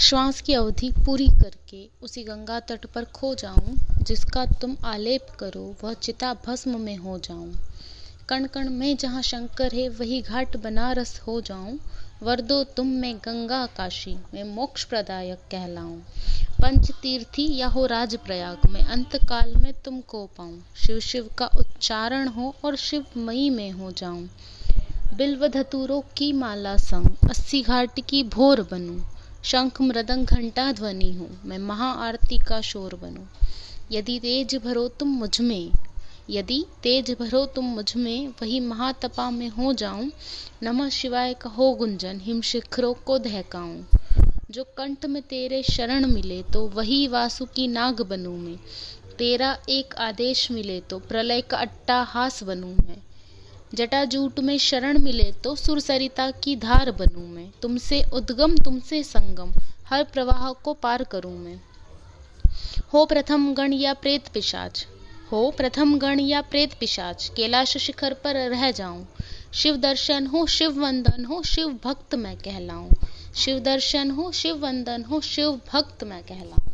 श्वास की अवधि पूरी करके उसी गंगा तट पर खो जाऊँ, जिसका तुम आलेप करो, वह चिता भस्म में हो जाऊँ। कण कण में जहाँ शंकर है, वही घाट बनारस हो जाऊँ। वर दो तुम में गंगा काशी, में मोक्ष प्रदायक कहलाऊं। पंच तीर्थी या हो राज प्रयाग में अंत काल में तुमको पाऊँ। शिव शिव का उच्चारण हो और शिव मई में हो जाऊँ। बिल्व धतूरों की माला संग, अस्सी घाट की भोर बनूं। शंख मृदंग घंटा ध्वनि हूँ, मैं महाआरती का शोर बनूं। यदि तेज भरो तुम मुझमें, यदि तेज भरो तुम मुझमें, वही महातपा में हो जाऊँ। नमः शिवाय कहो गुंजन हिम शिखरों को दहकाऊं। जो कंठ में तेरे शरण मिले तो वही वासुकी नाग बनूं मैं। तेरा एक आदेश मिले तो प्रलय का अट्टाहास बनूं मैं। जटाजूट में शरण मिले तो सुरसरिता की धार बनूं मैं। तुमसे उद्गम, तुमसे संगम, हर प्रवाह को पार करूँ मैं। हो प्रथम गण या प्रेत पिशाच, हो प्रथम गण या प्रेत पिशाच, कैलाश शिखर पर रह जाऊँ। शिव दर्शन हो, शिव वंदन हो, शिव भक्त मैं कहलाऊं। शिव दर्शन हो, शिव वंदन हो, शिव भक्त मैं कहलाऊं।